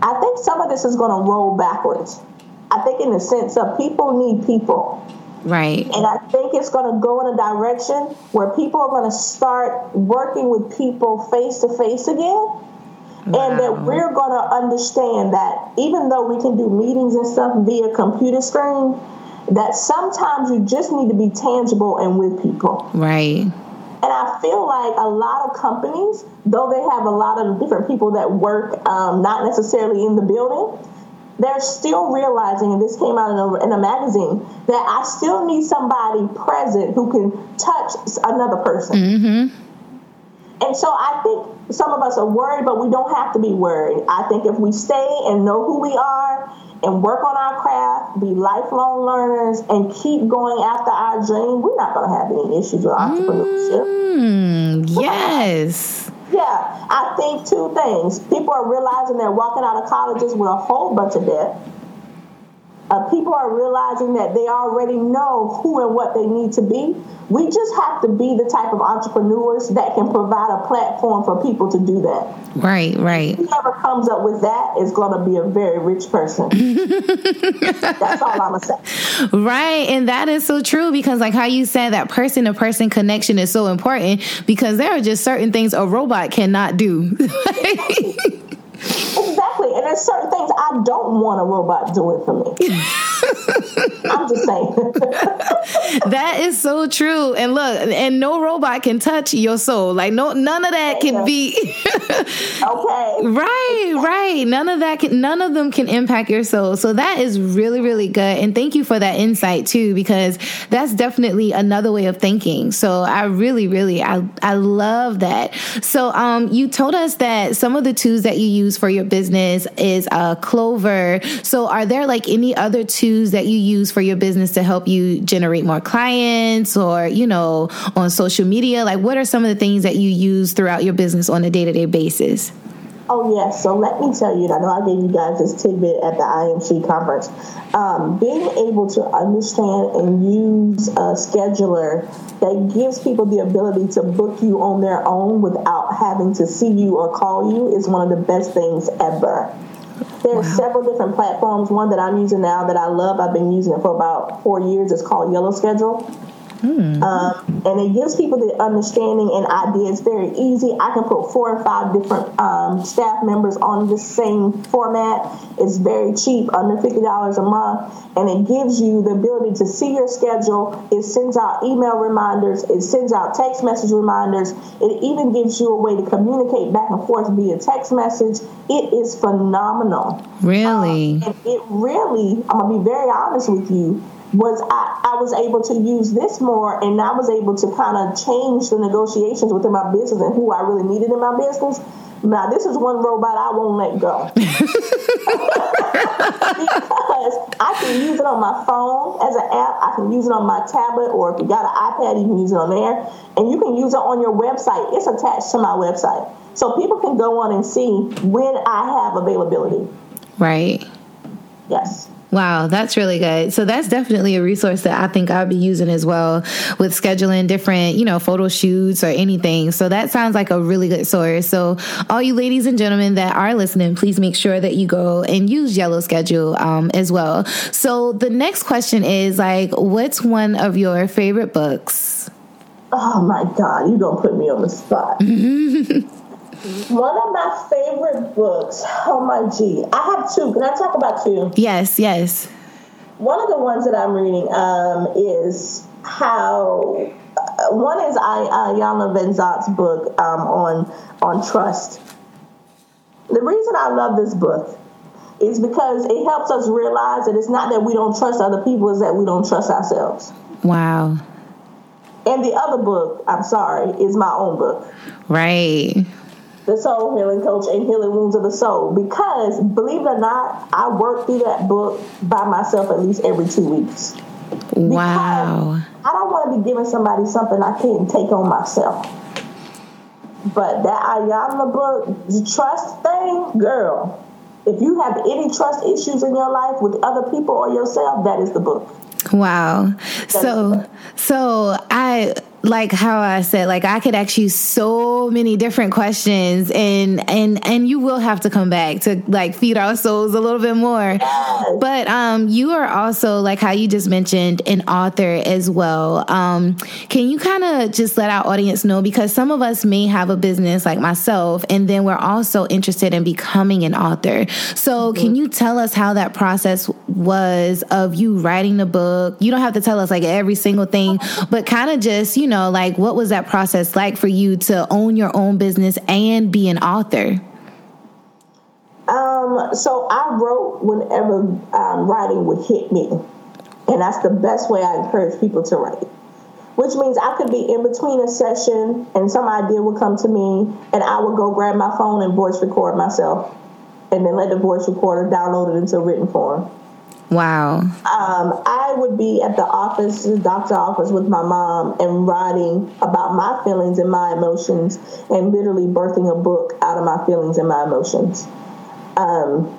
I think some of this is going to roll backwards. I think, in the sense of people need people. Right. And I think it's going to go in a direction where people are going to start working with people face to face again. Wow. And that we're going to understand that even though we can do meetings and stuff via computer screen, that sometimes you just need to be tangible and with people. Right. And I feel like a lot of companies, though they have a lot of different people that work um, not necessarily in the building, they're still realizing, and this came out in a, in a magazine, that I still need somebody present who can touch another person. Mm-hmm. And so I think some of us are worried, but we don't have to be worried. I think if we stay and know who we are and work on our craft, be lifelong learners, and keep going after our dream, we're not going to have any issues with entrepreneurship. Mm, yes. Yeah, I think two things. People are realizing they're walking out of colleges with a whole bunch of debt. Uh, people are realizing that they already know who and what they need to be. We just have to be the type of entrepreneurs that can provide a platform for people to do that. Right, right. Whoever comes up with that is going to be a very rich person. <laughs> That's all I'm going to say. Right. And that is so true because, like how you said, that person to person connection is so important because there are just certain things a robot cannot do. <laughs> Exactly. And there's certain things I don't want a robot doing for me. <laughs> I'm just saying. <laughs> that is so true. And look, and no robot can touch your soul. Like no none of that can be <laughs> Okay. Right, right. None of that can none of them can impact your soul. So that is really, really good. And thank you for that insight too, because that's definitely another way of thinking. So I really, really I I love that. So um you told us that some of the tools that you use for your business is uh Clover. So are there like any other tools that you use for your business to help you generate more clients or, you know, on social media? Like, what are some of the things that you use throughout your business on a day to day basis? Oh, yes. So let me tell you, I know I gave you guys this tidbit at the IMC conference. Um, being able to understand and use a scheduler that gives people the ability to book you on their own without having to see you or call you is one of the best things ever. There's wow. several different platforms. One that I'm using now that I love, I've been using it for about four years. It's called Yellow Schedule. Hmm. Um, and it gives people the understanding and idea. It's very easy. I can put four or five different um, staff members on the same format. It's very cheap, under $50 a month. And it gives you the ability to see your schedule. It sends out email reminders. It sends out text message reminders. It even gives you a way to communicate back and forth via text message. It is phenomenal. Really? Um, it really, I'm going to be very honest with you was I, I was able to use this more and I was able to kind of change the negotiations within my business and who I really needed in my business. Now, this is one robot I won't let go. <laughs> because I can use it on my phone as an app, I can use it on my tablet, or if you got an iPad, you can use it on there. And you can use it on your website. It's attached to my website. So people can go on and see when I have availability. Right. Yes. Wow, that's really good. So that's definitely a resource that I think I'll be using as well with scheduling different, you know, photo shoots or anything. So that sounds like a really good source. So all you ladies and gentlemen that are listening, please make sure that you go and use Yellow Schedule um, as well. So the next question is like, what's one of your favorite books? Oh my God, you're gonna put me on the spot. <laughs> One of my favorite books. Oh my gee, I have two. Can I talk about two? Yes, yes. One of the ones that I'm reading um, is how. Uh, one is I, Iyanla Vanzant's book um, on on trust. The reason I love this book is because it helps us realize that it's not that we don't trust other people; it's that we don't trust ourselves. Wow. And the other book, I'm sorry, is my own book. Right the soul healing coach and healing wounds of the soul. Because believe it or not i work through that book by myself at least every two weeks. Wow. I don't want to be giving somebody something i can't take on myself. But that Iyanla book the trust thing girl if you have any trust issues in your life with other people or yourself that is the book. Wow. So so i like how I said, like I could ask you so many different questions, and and and you will have to come back to like feed our souls a little bit more. But um, you are also like how you just mentioned an author as well. Um, can you kind of just let our audience know because some of us may have a business like myself, and then we're also interested in becoming an author. So mm-hmm. can you tell us how that process was of you writing the book? You don't have to tell us like every single thing, but kind of just you know know, like what was that process like for you to own your own business and be an author? Um, so I wrote whenever um, writing would hit me, and that's the best way I encourage people to write. Which means I could be in between a session and some idea would come to me, and I would go grab my phone and voice record myself, and then let the voice recorder download it into written form. Wow. Um, I would be at the office, the doctor office with my mom and writing about my feelings and my emotions and literally birthing a book out of my feelings and my emotions. Um,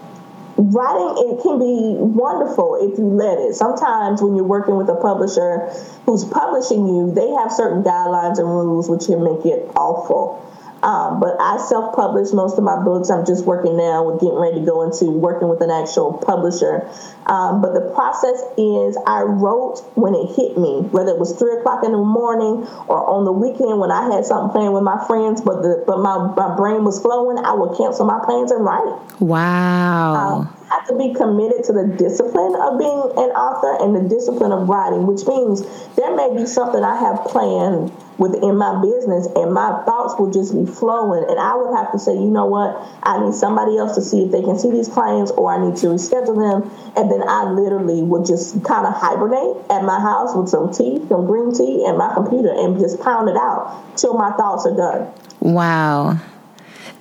writing it can be wonderful if you let it sometimes when you're working with a publisher who's publishing you they have certain guidelines and rules which can make it awful um, but I self publish most of my books. I'm just working now with getting ready to go into working with an actual publisher. Um, but the process is I wrote when it hit me, whether it was three o'clock in the morning or on the weekend when I had something planned with my friends, but the but my, my brain was flowing, I would cancel my plans and write. Wow. Um, I have to be committed to the discipline of being an author and the discipline of writing, which means there may be something I have planned within my business and my thoughts will just be flowing and I would have to say, you know what, I need somebody else to see if they can see these clients or I need to reschedule them and then I literally would just kind of hibernate at my house with some tea, some green tea and my computer and just pound it out till my thoughts are done. Wow.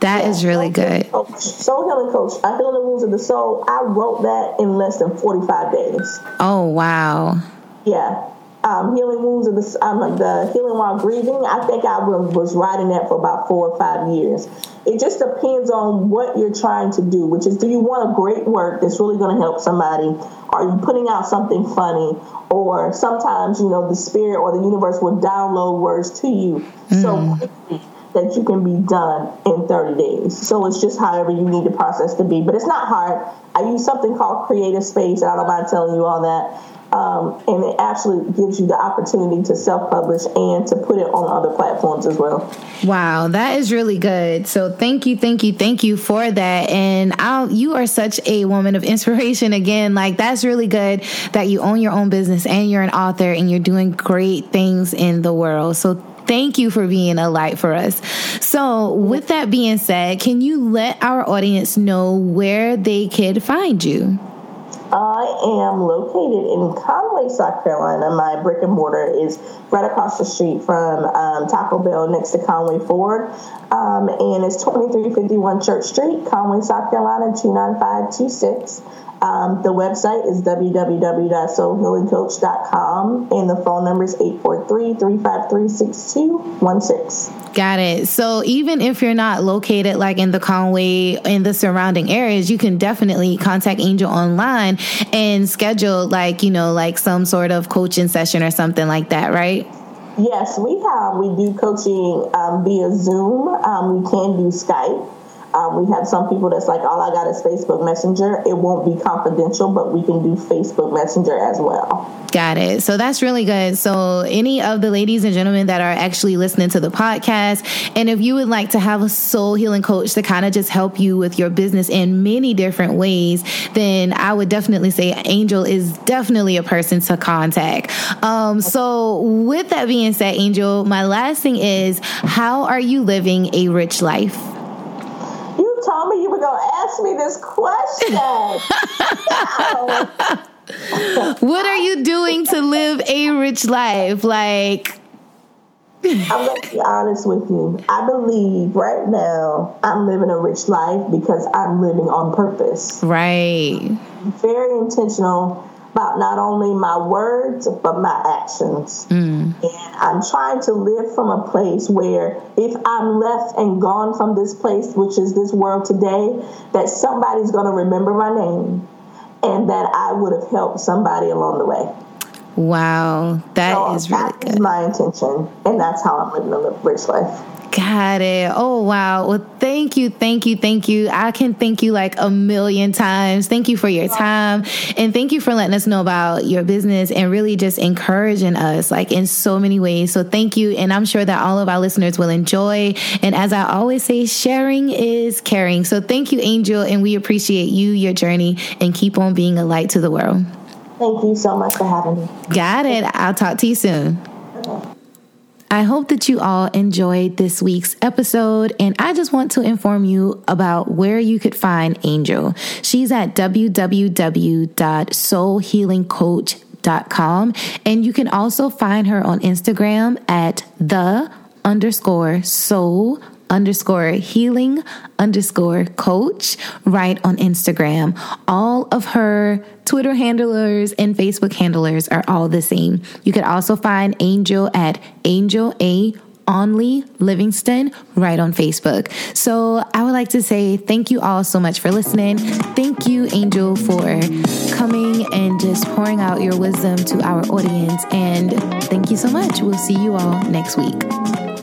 That yeah, is really good. Coach, soul healing coach, I heal the wounds of the soul. I wrote that in less than 45 days. Oh, wow. Yeah um, healing wounds of the, um, the healing while grieving. I think I was writing that for about four or five years. It just depends on what you're trying to do, which is do you want a great work that's really going to help somebody? Are you putting out something funny? Or sometimes, you know, the spirit or the universe will download words to you mm. so quickly that you can be done in 30 days. So it's just however you need the process to be. But it's not hard. I use something called CreateSpace. I don't mind telling you all that. Um, and it actually gives you the opportunity to self-publish and to put it on other platforms as well. Wow, that is really good. So thank you, thank you, thank you for that. And I'll, you are such a woman of inspiration. Again, like that's really good that you own your own business and you're an author and you're doing great things in the world. So thank you for being a light for us. So, with that being said, can you let our audience know where they could find you? I am located in Conway, South Carolina. My brick and mortar is right across the street from um, Taco Bell next to Conway Ford. Um, and it's 2351 Church Street, Conway, South Carolina, 29526. Um, the website is www.soulhealingcoach.com and the phone number is 843-353-6216. Got it. So even if you're not located like in the Conway in the surrounding areas, you can definitely contact Angel online and schedule like, you know, like some sort of coaching session or something like that, right? Yes, we have. We do coaching um, via Zoom. Um, we can do Skype. Um, we have some people that's like, all I got is Facebook Messenger. It won't be confidential, but we can do Facebook Messenger as well. Got it. So that's really good. So, any of the ladies and gentlemen that are actually listening to the podcast, and if you would like to have a soul healing coach to kind of just help you with your business in many different ways, then I would definitely say Angel is definitely a person to contact. Um, so, with that being said, Angel, my last thing is how are you living a rich life? Told me you were going to ask me this question. <laughs> what are you doing to live a rich life? Like, I'm going to be honest with you. I believe right now I'm living a rich life because I'm living on purpose. Right. Very intentional about not only my words but my actions. Mm. And I'm trying to live from a place where if I'm left and gone from this place, which is this world today, that somebody's going to remember my name and that I would have helped somebody along the way. Wow, that so is really that good. Is my intention, and that's how I'm living a rich life. Got it. Oh, wow. Well, thank you, thank you, thank you. I can thank you like a million times. Thank you for your time. And thank you for letting us know about your business and really just encouraging us like in so many ways. So thank you. And I'm sure that all of our listeners will enjoy. And as I always say, sharing is caring. So thank you, Angel. And we appreciate you, your journey, and keep on being a light to the world. Thank you so much for having me. Got it. I'll talk to you soon. I hope that you all enjoyed this week's episode, and I just want to inform you about where you could find Angel. She's at www.soulhealingcoach.com, and you can also find her on Instagram at the underscore soul underscore healing underscore coach right on Instagram. All of her Twitter handlers and Facebook handlers are all the same. You could also find Angel at Angel A Only Livingston right on Facebook. So I would like to say thank you all so much for listening. Thank you, Angel, for coming and just pouring out your wisdom to our audience. And thank you so much. We'll see you all next week.